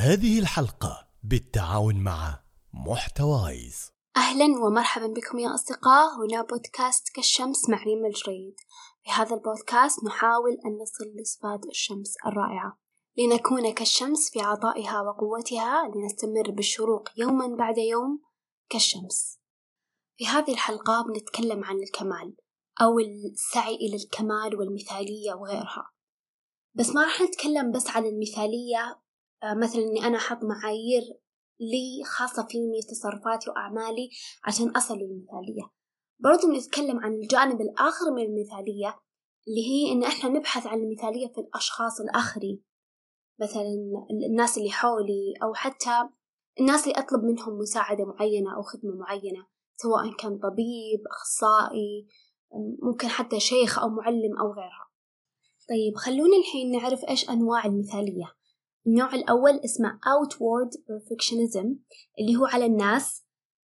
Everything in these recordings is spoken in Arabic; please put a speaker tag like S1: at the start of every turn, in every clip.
S1: هذه الحلقة بالتعاون مع محتوايز.
S2: أهلا ومرحبا بكم يا أصدقاء. هنا بودكاست كالشمس مع ريم الجريد. في هذا البودكاست نحاول أن نصل لصفات الشمس الرائعة. لنكون كالشمس في عطائها وقوتها لنستمر بالشروق يوما بعد يوم كالشمس. في هذه الحلقة بنتكلم عن الكمال أو السعي إلى الكمال والمثالية وغيرها. بس ما راح نتكلم بس عن المثالية مثلا إني أنا أحط معايير لي خاصة فيني تصرفاتي وأعمالي عشان أصل للمثالية. برضو بنتكلم عن الجانب الآخر من المثالية اللي هي إن إحنا نبحث عن المثالية في الأشخاص الآخرين. مثلا الناس اللي حولي أو حتى الناس اللي أطلب منهم مساعدة معينة أو خدمة معينة سواء كان طبيب أخصائي ممكن حتى شيخ أو معلم أو غيرها. طيب خلونا الحين نعرف إيش أنواع المثالية. النوع الأول اسمه outward perfectionism اللي هو على الناس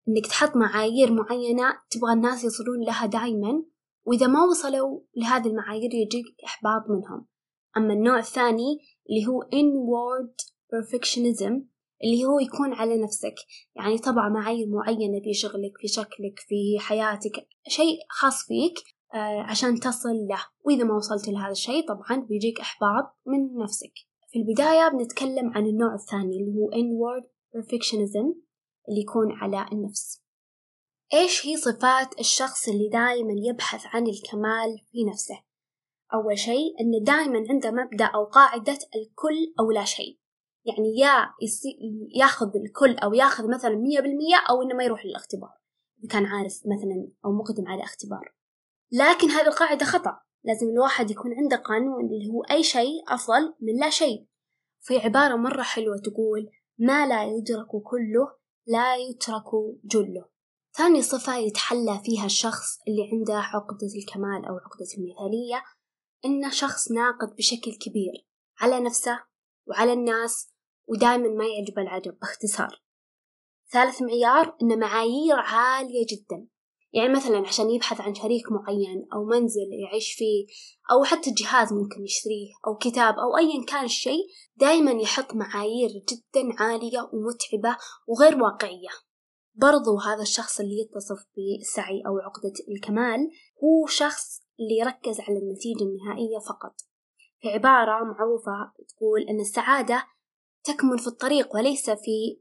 S2: إنك تحط معايير معينة تبغى الناس يصلون لها دايما وإذا ما وصلوا لهذه المعايير يجيك إحباط منهم. أما النوع الثاني اللي هو inward perfectionism اللي هو يكون على نفسك. يعني طبعا معايير معينة في شغلك في شكلك في حياتك شيء خاص فيك آه عشان تصل له. وإذا ما وصلت لهذا الشيء طبعا بيجيك إحباط من نفسك. في البداية بنتكلم عن النوع الثاني اللي هو inward perfectionism اللي يكون على النفس. إيش هي صفات الشخص اللي دائما يبحث عن الكمال في نفسه؟ أول شيء إنه دائما عنده مبدأ أو قاعدة الكل أو لا شيء. يعني يا ياخذ الكل أو ياخذ مثلا مية بالمية أو إنه ما يروح للاختبار. إذا كان عارف مثلا أو مقدم على اختبار. لكن هذه القاعدة خطأ. لازم الواحد يكون عنده قانون اللي هو أي شيء أفضل من لا شيء. في عبارة مرة حلوة تقول ما لا يدرك كله لا يترك جله. ثاني صفة يتحلى فيها الشخص اللي عنده عقدة الكمال أو عقدة المثالية إنه شخص ناقد بشكل كبير على نفسه وعلى الناس ودائما ما يعجب العجب باختصار. ثالث معيار إن معايير عالية جدا. يعني مثلا عشان يبحث عن شريك معين أو منزل يعيش فيه أو حتى جهاز ممكن يشتريه أو كتاب أو أيا كان الشيء دايما يحط معايير جدا عالية ومتعبة وغير واقعية. برضو هذا الشخص اللي يتصف بالسعي أو عقدة الكمال هو شخص اللي يركز على النتيجة النهائية فقط. في عبارة معروفة تقول أن السعادة تكمن في الطريق وليس في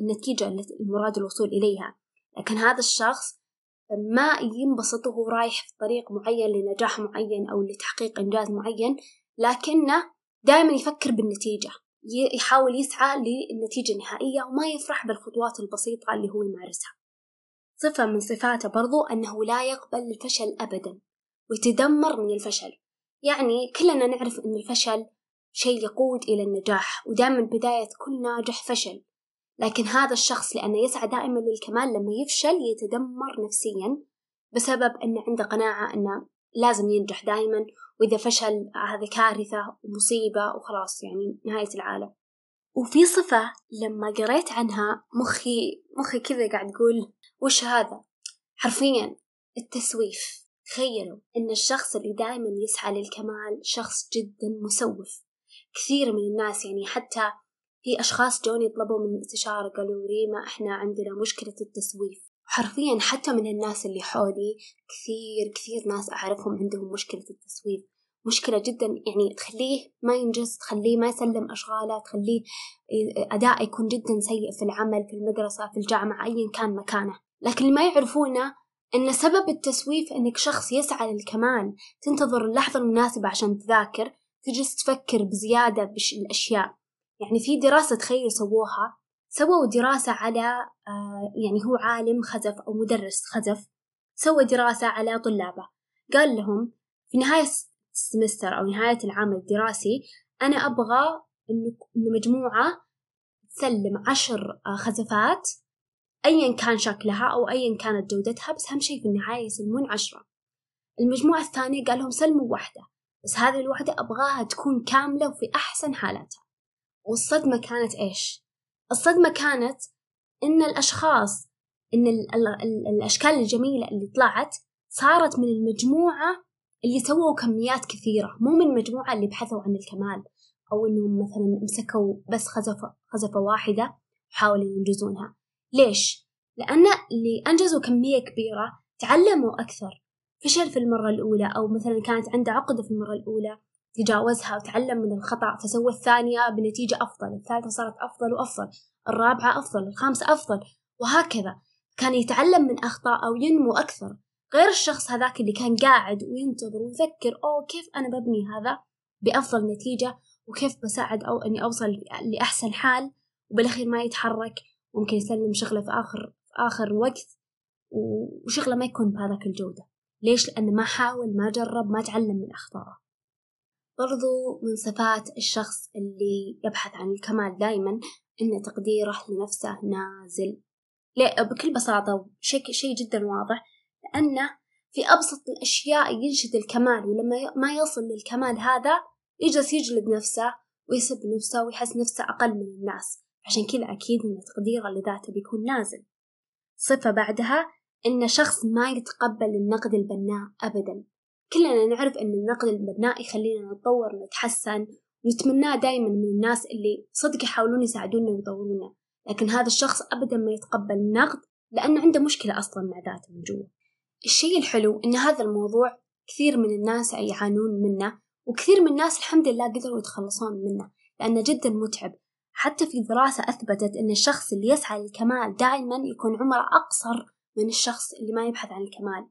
S2: النتيجة المراد الوصول إليها. لكن هذا الشخص ما ينبسط وهو رايح في طريق معين لنجاح معين أو لتحقيق إنجاز معين لكنه دائما يفكر بالنتيجة. يحاول يسعى للنتيجة النهائية وما يفرح بالخطوات البسيطة اللي هو يمارسها. صفة من صفاته برضو أنه لا يقبل الفشل أبدا ويتدمر من الفشل. يعني كلنا نعرف أن الفشل شيء يقود إلى النجاح ودائما بداية كل ناجح فشل. لكن هذا الشخص لأنه يسعى دائما للكمال لما يفشل يتدمر نفسيا بسبب أنه عنده قناعة أنه لازم ينجح دائما وإذا فشل هذا كارثة ومصيبة وخلاص يعني نهاية العالم. وفي صفة لما قريت عنها مخي مخي كذا قاعد يقول وش هذا؟ حرفيا التسويف. تخيلوا إن الشخص اللي دائما يسعى للكمال شخص جدا مسوف. كثير من الناس يعني حتى في أشخاص جوني طلبوا مني استشارة قالوا ريما إحنا عندنا مشكلة التسويف. حرفيا حتى من الناس اللي حولي كثير كثير ناس أعرفهم عندهم مشكلة التسويف. مشكلة جدا يعني تخليه ما ينجز تخليه ما يسلم أشغاله تخليه أداء يكون جدا سيء في العمل في المدرسة في الجامعة أيا كان مكانه. لكن اللي ما يعرفونه أن سبب التسويف أنك شخص يسعى للكمال تنتظر اللحظة المناسبة عشان تذاكر تجلس تفكر بزيادة بالأشياء يعني في دراسة تخيل سووها سووا دراسة على آه، يعني هو عالم خزف أو مدرس خزف سوى دراسة على طلابه. قال لهم في نهاية السمستر أو نهاية العام الدراسي أنا أبغى إنه مجموعة تسلم عشر آه، خزفات أيا كان شكلها أو أيا كانت جودتها بس أهم شيء في النهاية يسلمون عشرة. المجموعة الثانية قال لهم سلموا واحدة بس هذه الوحدة أبغاها تكون كاملة وفي أحسن حالاتها. والصدمة كانت إيش؟ الصدمة كانت إن الأشخاص إن ال ال ال الأشكال الجميلة اللي طلعت صارت من المجموعة اللي سووا كميات كثيرة مو من المجموعة اللي بحثوا عن الكمال أو إنهم مثلا مسكوا بس خزفة خزفة واحدة وحاولوا ينجزونها ليش؟ لأن اللي أنجزوا كمية كبيرة تعلموا أكثر فشل في المرة الأولى أو مثلا كانت عنده عقدة في المرة الأولى تجاوزها وتعلم من الخطأ فسوى الثانية بنتيجة أفضل الثالثة صارت أفضل وأفضل الرابعة أفضل الخامسة أفضل وهكذا. كان يتعلم من أخطاء أو ينمو أكثر. غير الشخص هذاك اللي كان قاعد وينتظر ويفكر أوه كيف أنا ببني هذا؟ بأفضل نتيجة وكيف بساعد أو إني أوصل لأحسن حال وبالأخير ما يتحرك ممكن يسلم شغله في آخر في آخر وقت وشغله ما يكون بهذاك الجودة. ليش؟ لأنه ما حاول ما جرب ما تعلم من أخطائه. برضو من صفات الشخص اللي يبحث عن الكمال دائما إن تقديره لنفسه نازل. بكل بساطة شيء شيء جدا واضح. لأنه في أبسط الأشياء ينشد الكمال ولما ما يصل للكمال هذا يجلس يجلد نفسه ويسب نفسه ويحس نفسه أقل من الناس. عشان كذا أكيد إن تقديره لذاته بيكون نازل. صفة بعدها إن شخص ما يتقبل النقد البناء أبدا. كلنا نعرف إن النقد البناء يخلينا نتطور ونتحسن ونتمناه دايما من الناس اللي صدق يحاولون يساعدونا ويطورونا. لكن هذا الشخص أبدا ما يتقبل النقد لأنه عنده مشكلة أصلا مع ذاته من جوا. الشيء الحلو إن هذا الموضوع كثير من الناس يعانون منه وكثير من الناس الحمد لله قدروا يتخلصون منه لأنه جدا متعب. حتى في دراسة أثبتت أن الشخص اللي يسعى للكمال دائما يكون عمره أقصر من الشخص اللي ما يبحث عن الكمال.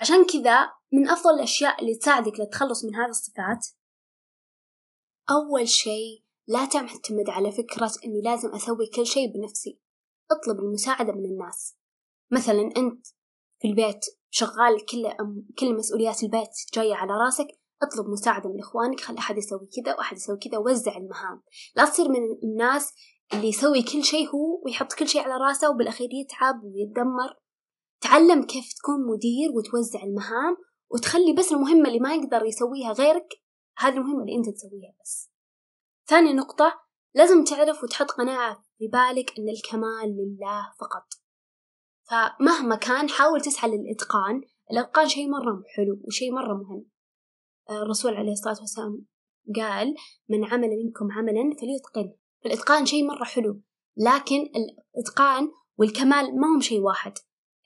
S2: عشان كذا من أفضل الأشياء اللي تساعدك للتخلص من هذه الصفات أول شيء لا تعتمد على فكرة إني لازم أسوي كل شيء بنفسي. اطلب المساعدة من الناس. مثلا أنت في البيت شغال كل كل مسؤوليات البيت جاية على راسك اطلب مساعدة من إخوانك خلي أحد يسوي كذا وأحد يسوي كذا وزع المهام. لا تصير من الناس اللي يسوي كل شيء هو ويحط كل شيء على راسه وبالأخير يتعب ويتدمر. تعلم كيف تكون مدير وتوزع المهام وتخلي بس المهمة اللي ما يقدر يسويها غيرك هذه المهمة اللي أنت تسويها بس. ثاني نقطة لازم تعرف وتحط قناعة في بالك أن الكمال لله فقط. فمهما كان حاول تسعى للإتقان. الإتقان شيء مرة حلو وشيء مرة مهم. الرسول عليه الصلاة والسلام قال من عمل منكم عملا فليتقن. فالإتقان شيء مرة حلو لكن الإتقان والكمال ما هم شيء واحد.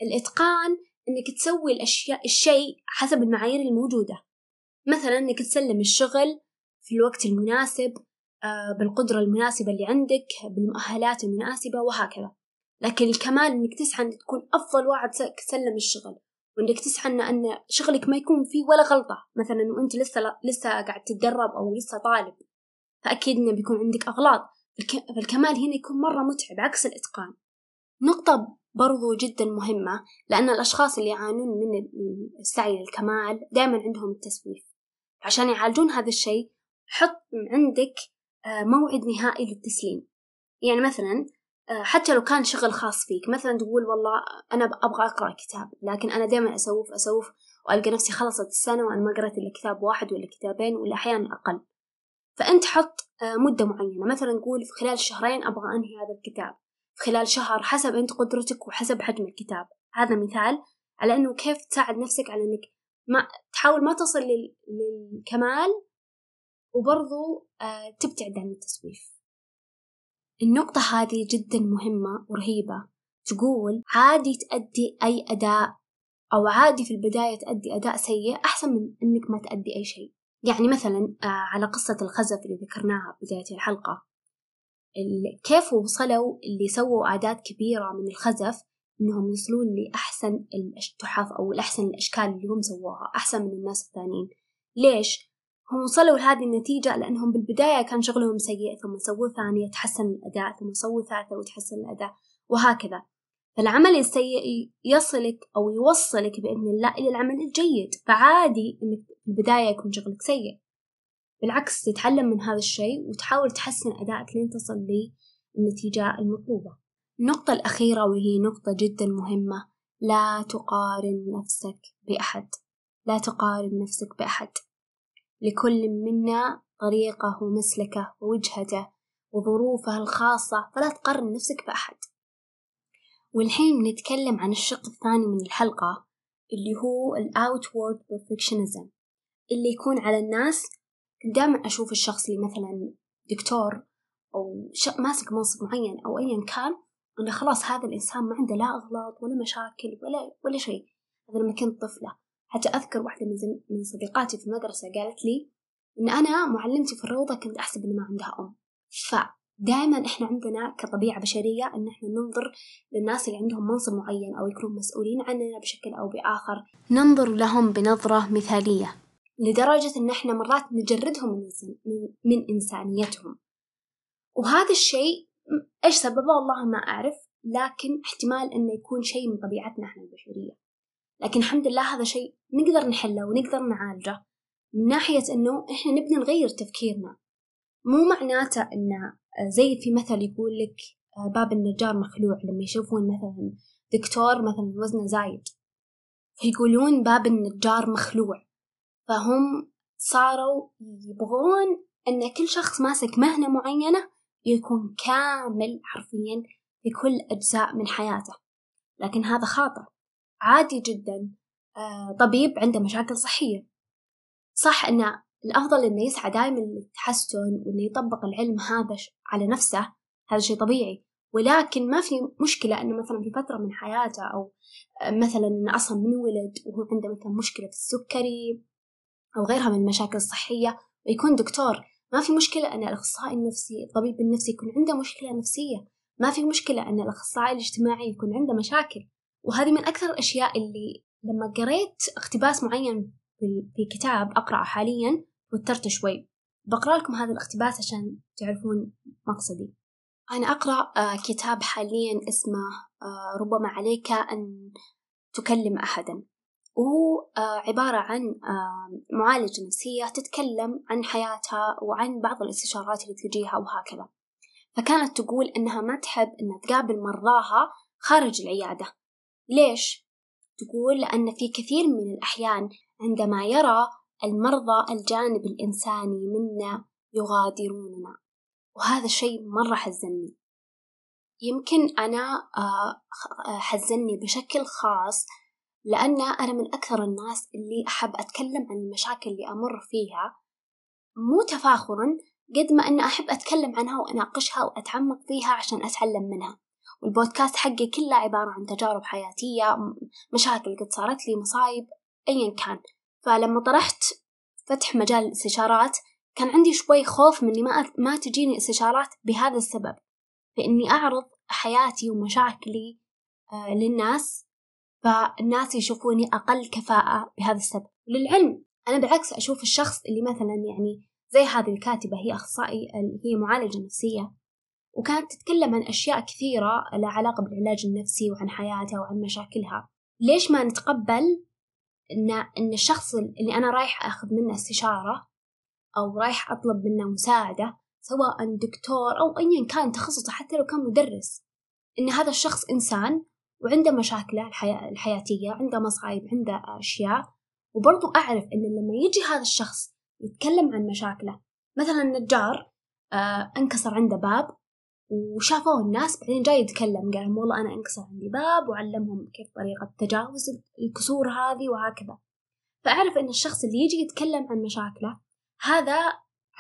S2: الإتقان إنك تسوي الأشياء الشيء حسب المعايير الموجودة. مثلا إنك تسلم الشغل في الوقت المناسب آه، بالقدرة المناسبة اللي عندك بالمؤهلات المناسبة وهكذا. لكن الكمال إنك تسعى إنك تكون أفضل واحد تسلم الشغل وإنك تسعى إن, أن شغلك ما يكون فيه ولا غلطة. مثلا وأنت لسه لسه قاعد تتدرب أو لسه طالب فأكيد إنه بيكون عندك أغلاط. فالكمال هنا يكون مرة متعب عكس الإتقان. نقطة برضو جدا مهمة لأن الأشخاص اللي يعانون من السعي للكمال دائما عندهم التسويف. عشان يعالجون هذا الشيء حط عندك آه، موعد نهائي للتسليم. يعني مثلا آه، حتى لو كان شغل خاص فيك مثلا تقول والله أنا أبغى أقرأ كتاب لكن أنا دائما أسوف أسوف وألقى نفسي خلصت السنة وأنا ما قرأت إلا كتاب واحد ولا كتابين ولا أحيانا أقل. فأنت حط آه، مدة معينة. مثلا قول في خلال شهرين أبغى أنهي هذا الكتاب. خلال شهر حسب أنت قدرتك وحسب حجم الكتاب. هذا مثال على أنه كيف تساعد نفسك على أنك ما تحاول ما تصل للكمال وبرضو آه، تبتعد عن التسويف. النقطة هذه جدا مهمة ورهيبة. تقول عادي تأدي أي أداء أو عادي في البداية تأدي أداء سيء أحسن من إنك ما تأدي أي شيء. يعني مثلا آه، على قصة الخزف اللي ذكرناها بداية الحلقة. كيف وصلوا اللي سووا أعداد كبيرة من الخزف إنهم يوصلون لأحسن التحف أو الأحسن الأشكال اللي هم سووها أحسن من الناس الثانيين. ليش؟ هم وصلوا لهذه النتيجة لأنهم بالبداية كان شغلهم سيء ثم سووا ثانية تحسن الأداء ثم سووا ثالثة وتحسن الأداء وهكذا. فالعمل السيء يصلك أو يوصلك بإذن الله إلى العمل الجيد فعادي إنك في البداية يكون شغلك سيء. بالعكس تتعلم من هذا الشيء وتحاول تحسن أدائك لين تصل للنتيجة المطلوبة. النقطة الأخيرة وهي نقطة جدا مهمة لا تقارن نفسك بأحد. لا تقارن نفسك بأحد. لكل منا طريقه ومسلكه ووجهته وظروفه الخاصة فلا تقارن نفسك بأحد. والحين بنتكلم عن الشق الثاني من الحلقة اللي هو ال outward perfectionism اللي يكون على الناس كنت دائما أشوف الشخص اللي مثلا دكتور أو ماسك منصب معين أو أيا كان إنه خلاص هذا الإنسان ما عنده لا أغلاط ولا مشاكل ولا ولا شيء. هذا لما كنت طفلة. حتى أذكر واحدة من, من صديقاتي في المدرسة قالت لي إن أنا معلمتي في الروضة كنت أحسب إن ما عندها أم. فدائما إحنا عندنا كطبيعة بشرية إن إحنا ننظر للناس اللي عندهم منصب معين أو يكونوا مسؤولين عننا بشكل أو بآخر. ننظر لهم بنظرة مثالية. لدرجة إن إحنا مرات نجردهم من, من إنسانيتهم. وهذا الشيء إيش سببه والله ما أعرف. لكن احتمال إنه يكون شيء من طبيعتنا إحنا البشرية. لكن الحمد لله هذا شيء نقدر نحله ونقدر نعالجه من ناحية إنه إحنا نبي نغير تفكيرنا. مو معناته إنه زي في مثل يقول لك باب النجار مخلوع. لما يشوفون مثلا دكتور مثلا وزنه زايد فيقولون باب النجار مخلوع. فهم صاروا يبغون أن كل شخص ماسك مهنة معينة يكون كامل حرفيا في كل أجزاء من حياته. لكن هذا خاطئ عادي جدا آه، طبيب عنده مشاكل صحية. صح أن الأفضل أنه يسعى دائما للتحسن وأنه يطبق العلم هذا على نفسه هذا شيء طبيعي. ولكن ما في مشكلة أنه مثلا في فترة من حياته أو آه، مثلا أنه أصلا من ولد وهو عنده مثلا مشكلة في السكري أو غيرها من المشاكل الصحية ويكون دكتور. ما في مشكلة أن الأخصائي النفسي الطبيب النفسي يكون عنده مشكلة نفسية. ما في مشكلة أن الأخصائي الاجتماعي يكون عنده مشاكل. وهذه من أكثر الأشياء اللي لما قريت اقتباس معين في كتاب أقرأه حاليا توترت شوي. بقرأ لكم هذا الاقتباس عشان تعرفون مقصدي. أنا أقرأ آه، كتاب حاليا اسمه آه، ربما عليك أن تكلم أحدا. وهو آه، عبارة عن معالجة نفسية تتكلم عن حياتها وعن بعض الاستشارات اللي تجيها وهكذا. فكانت تقول إنها ما تحب إنها تقابل مرضاها خارج العيادة. ليش؟ تقول لأن في كثير من الأحيان عندما يرى المرضى الجانب الإنساني منا يغادروننا. وهذا الشيء مرة حزني يمكن أنا آه، حزني بشكل خاص لأن أنا من أكثر الناس اللي أحب أتكلم عن المشاكل اللي أمر فيها مو تفاخرا قد ما أنا أحب أتكلم عنها وأناقشها وأتعمق فيها عشان أتعلم منها. والبودكاست حقي كله عبارة عن تجارب حياتية مشاكل قد صارت لي مصايب أيا كان. فلما طرحت فتح مجال الاستشارات كان عندي شوي خوف من إني ما, ما تجيني استشارات بهذا السبب. فإني أعرض حياتي ومشاكلي آه للناس فالناس يشوفوني أقل كفاءة بهذا السبب. للعلم أنا بالعكس أشوف الشخص اللي مثلا يعني زي هذه الكاتبة هي أخصائي هي معالجة نفسية وكانت تتكلم عن أشياء كثيرة لها علاقة بالعلاج النفسي وعن حياتها وعن مشاكلها. ليش ما نتقبل إن إن الشخص اللي أنا رايح أخذ منه استشارة أو رايح أطلب منه مساعدة سواء دكتور أو أيا كان تخصصه حتى لو كان مدرس إن هذا الشخص إنسان وعنده مشاكله الحياة الحياتية عنده مصايب عنده أشياء. وبرضو أعرف إن لما يجي هذا الشخص يتكلم عن مشاكله مثلا النجار آه انكسر عنده باب وشافوه الناس بعدين جاي يتكلم قال والله أنا انكسر عندي باب وعلمهم كيف طريقة تجاوز الكسور هذه وهكذا. فأعرف أن الشخص اللي يجي يتكلم عن مشاكله هذا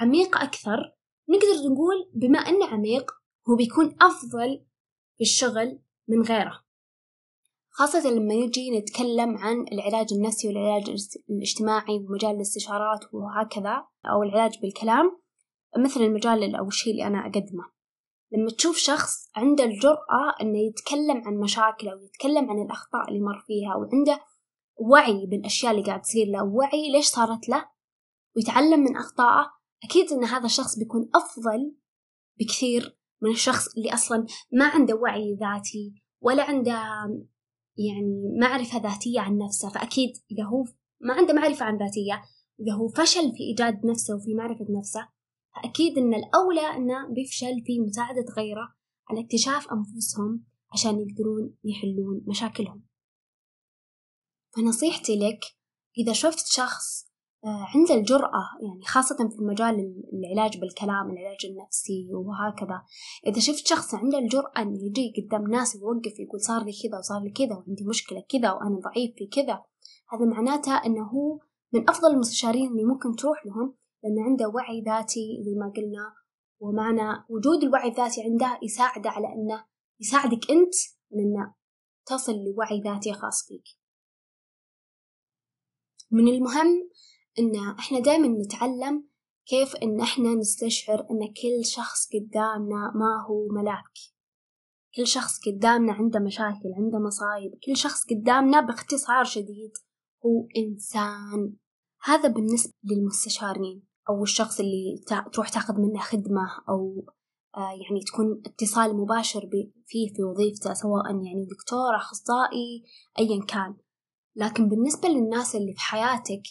S2: عميق أكثر. نقدر نقول بما أنه عميق هو بيكون أفضل في الشغل من غيره. خاصة لما يجي نتكلم عن العلاج النفسي والعلاج الاجتماعي ومجال الاستشارات وهكذا أو العلاج بالكلام مثل المجال أو الشيء اللي أنا أقدمه. لما تشوف شخص عنده الجرأة إنه يتكلم عن مشاكله ويتكلم عن الأخطاء اللي مر فيها وعنده وعي بالأشياء اللي قاعد تصير له وعي ليش صارت له ويتعلم من أخطائه أكيد إن هذا الشخص بيكون أفضل بكثير من الشخص اللي أصلا ما عنده وعي ذاتي ولا عنده يعني معرفة ذاتية عن نفسه. فأكيد إذا هو ما عنده معرفة عن ذاتية إذا هو فشل في إيجاد نفسه وفي معرفة نفسه فأكيد إن الأولى إنه بيفشل في مساعدة غيره على اكتشاف أنفسهم عشان يقدرون يحلون مشاكلهم. فنصيحتي لك إذا شفت شخص عنده الجرأة يعني خاصة في مجال العلاج بالكلام العلاج النفسي وهكذا. إذا شفت شخص عنده الجرأة إنه يجي قدام ناس ويوقف يقول صار لي كذا وصار لي كذا وعندي مشكلة كذا وأنا ضعيف في كذا هذا معناته إنه هو من أفضل المستشارين اللي ممكن تروح لهم لأن عنده وعي ذاتي زي ما قلنا ومعنى وجود الوعي الذاتي عنده يساعده على أنه يساعدك أنت أن تصل لوعي ذاتي خاص فيك. من المهم أن إحنا دائما نتعلم كيف إن إحنا نستشعر إن كل شخص قدامنا ما هو ملاك. كل شخص قدامنا عنده مشاكل عنده مصايب. كل شخص قدامنا باختصار شديد هو إنسان. هذا بالنسبة للمستشارين أو الشخص اللي تروح تاخذ منه خدمة أو آه، يعني تكون اتصال مباشر فيه في وظيفته سواء يعني دكتور أخصائي أيا كان. لكن بالنسبة للناس اللي في حياتك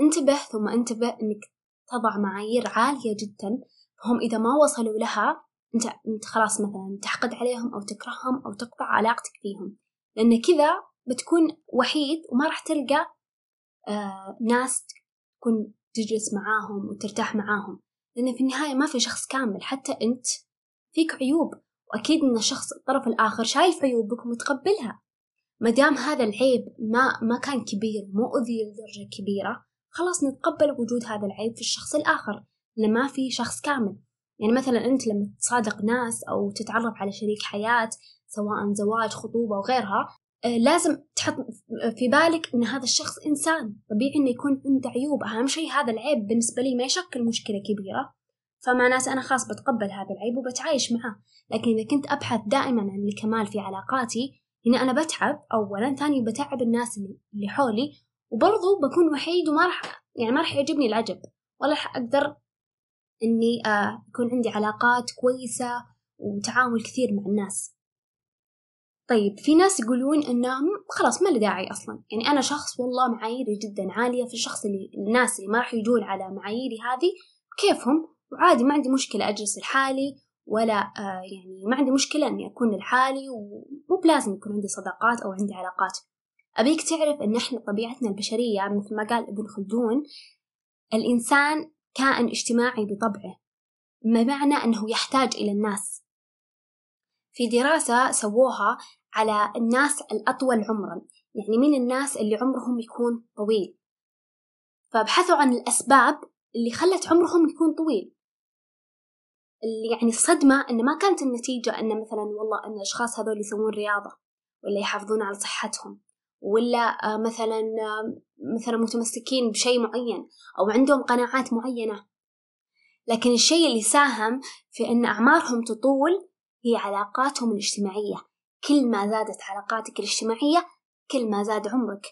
S2: انتبه ثم انتبه إنك تضع معايير عالية جدا هم إذا ما وصلوا لها أنت أنت خلاص مثلا تحقد عليهم أو تكرههم أو تقطع علاقتك فيهم. لأن كذا بتكون وحيد وما راح تلقى آه ناس تكون تجلس معاهم وترتاح معاهم. لأن في النهاية ما في شخص كامل حتى أنت فيك عيوب. وأكيد أن الشخص الطرف الآخر شايف عيوبك ومتقبلها. ما دام هذا العيب ما ما كان كبير مؤذي لدرجة كبيرة خلاص نتقبل وجود هذا العيب في الشخص الآخر لأن ما في شخص كامل. يعني مثلا أنت لما تصادق ناس أو تتعرف على شريك حياة سواء زواج خطوبة وغيرها آه، لازم تحط في بالك إن هذا الشخص إنسان. طبيعي إنه يكون عنده عيوب. أهم شيء هذا العيب بالنسبة لي ما يشكل مشكلة كبيرة. فمعناته أنا خلاص بتقبل هذا العيب وبتعايش معه. لكن إذا كنت أبحث دائما عن الكمال في علاقاتي هنا أنا بتعب اولا ثاني بتعب الناس اللي حولي وبرضو بكون وحيد وما راح يعني ما راح يعجبني العجب. ولا راح أقدر إني آه، يكون عندي علاقات كويسة وتعامل كثير مع الناس. طيب في ناس يقولون انه خلاص ما له داعي أصلا. يعني أنا شخص والله معاييري جدا عالية في الشخص اللي الناس اللي ما راح يجون على معاييري هذه كيفهم؟ وعادي ما عندي مشكلة أجلس لحالي ولا آه يعني ما عندي مشكلة إني أكون لحالي ومو بلازم يكون عندي صداقات أو عندي علاقات. أبيك تعرف إن إحنا طبيعتنا البشرية مثل ما قال ابن خلدون الإنسان كائن اجتماعي بطبعه بمعنى إنه يحتاج إلى الناس. في دراسة سووها على الناس الأطول عمرا يعني مين الناس اللي عمرهم يكون طويل. فبحثوا عن الأسباب اللي خلت عمرهم يكون طويل. اللي يعني الصدمة إن ما كانت النتيجة إن مثلا والله إن الأشخاص هذول يسوون رياضة ولا يحافظون على صحتهم. ولا آه، مثلا آه، مثلا متمسكين بشيء معين أو عندهم قناعات معينة. لكن الشيء اللي ساهم في أن أعمارهم تطول هي علاقاتهم الاجتماعية. كل ما زادت علاقاتك الاجتماعية كل ما زاد عمرك.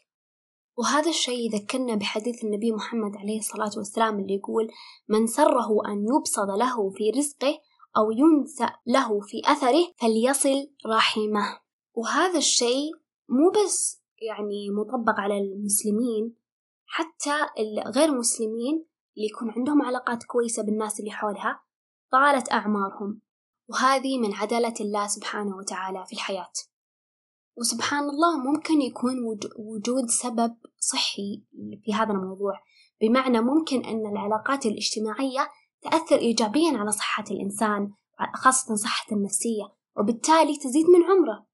S2: وهذا الشيء يذكرنا بحديث النبي محمد عليه الصلاة والسلام اللي يقول من سره أن يبسط له في رزقه أو ينسأ له في أثره فليصل رحمه. وهذا الشيء مو بس يعني مطبق على المسلمين حتى غير المسلمين اللي يكون عندهم علاقات كويسة بالناس اللي حولها طالت أعمارهم. وهذه من عدالة الله سبحانه وتعالى في الحياة. وسبحان الله ممكن يكون وجود سبب صحي في هذا الموضوع بمعنى ممكن أن العلاقات الاجتماعية تأثر إيجابيا على صحة الإنسان خاصة صحة النفسية وبالتالي تزيد من عمره.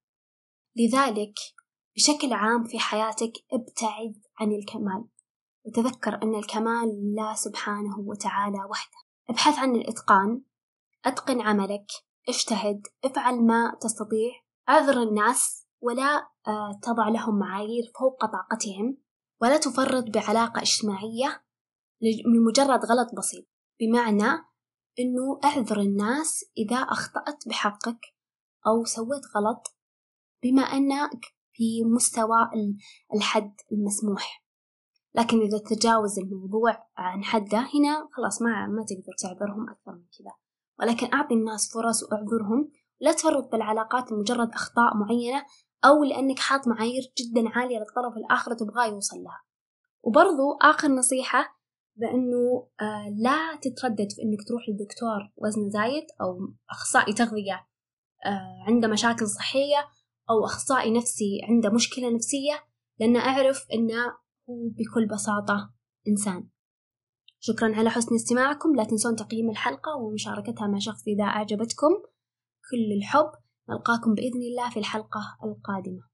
S2: لذلك بشكل عام في حياتك ابتعد عن الكمال. وتذكر أن الكمال لله سبحانه وتعالى وحده. ابحث عن الإتقان. أتقن عملك. اجتهد. افعل ما تستطيع. اعذر الناس. ولا آه، تضع لهم معايير فوق طاقتهم. ولا تفرط بعلاقة اجتماعية لمجرد غلط بسيط. بمعنى أنه اعذر الناس إذا أخطأت بحقك أو سويت غلط. بما أنك في مستوى الحد المسموح. لكن إذا تجاوز الموضوع عن حده هنا خلاص ما ما تقدر تعذرهم أكثر من كذا. ولكن أعطي الناس فرص وأعذرهم. لا تفرط بالعلاقات لمجرد أخطاء معينة أو لأنك حاط معايير جدا عالية للطرف الآخر تبغاه يوصل لها. وبرضو آخر نصيحة بأنه آه لا تتردد في أنك تروح لدكتور وزن زايد أو أخصائي تغذية آه عنده مشاكل صحية أو أخصائي نفسي عنده مشكلة نفسية لأن أعرف أنه هو بكل بساطة إنسان. شكرا على حسن استماعكم. لا تنسون تقييم الحلقة ومشاركتها مع شخص إذا أعجبتكم. كل الحب. نلقاكم بإذن الله في الحلقة القادمة.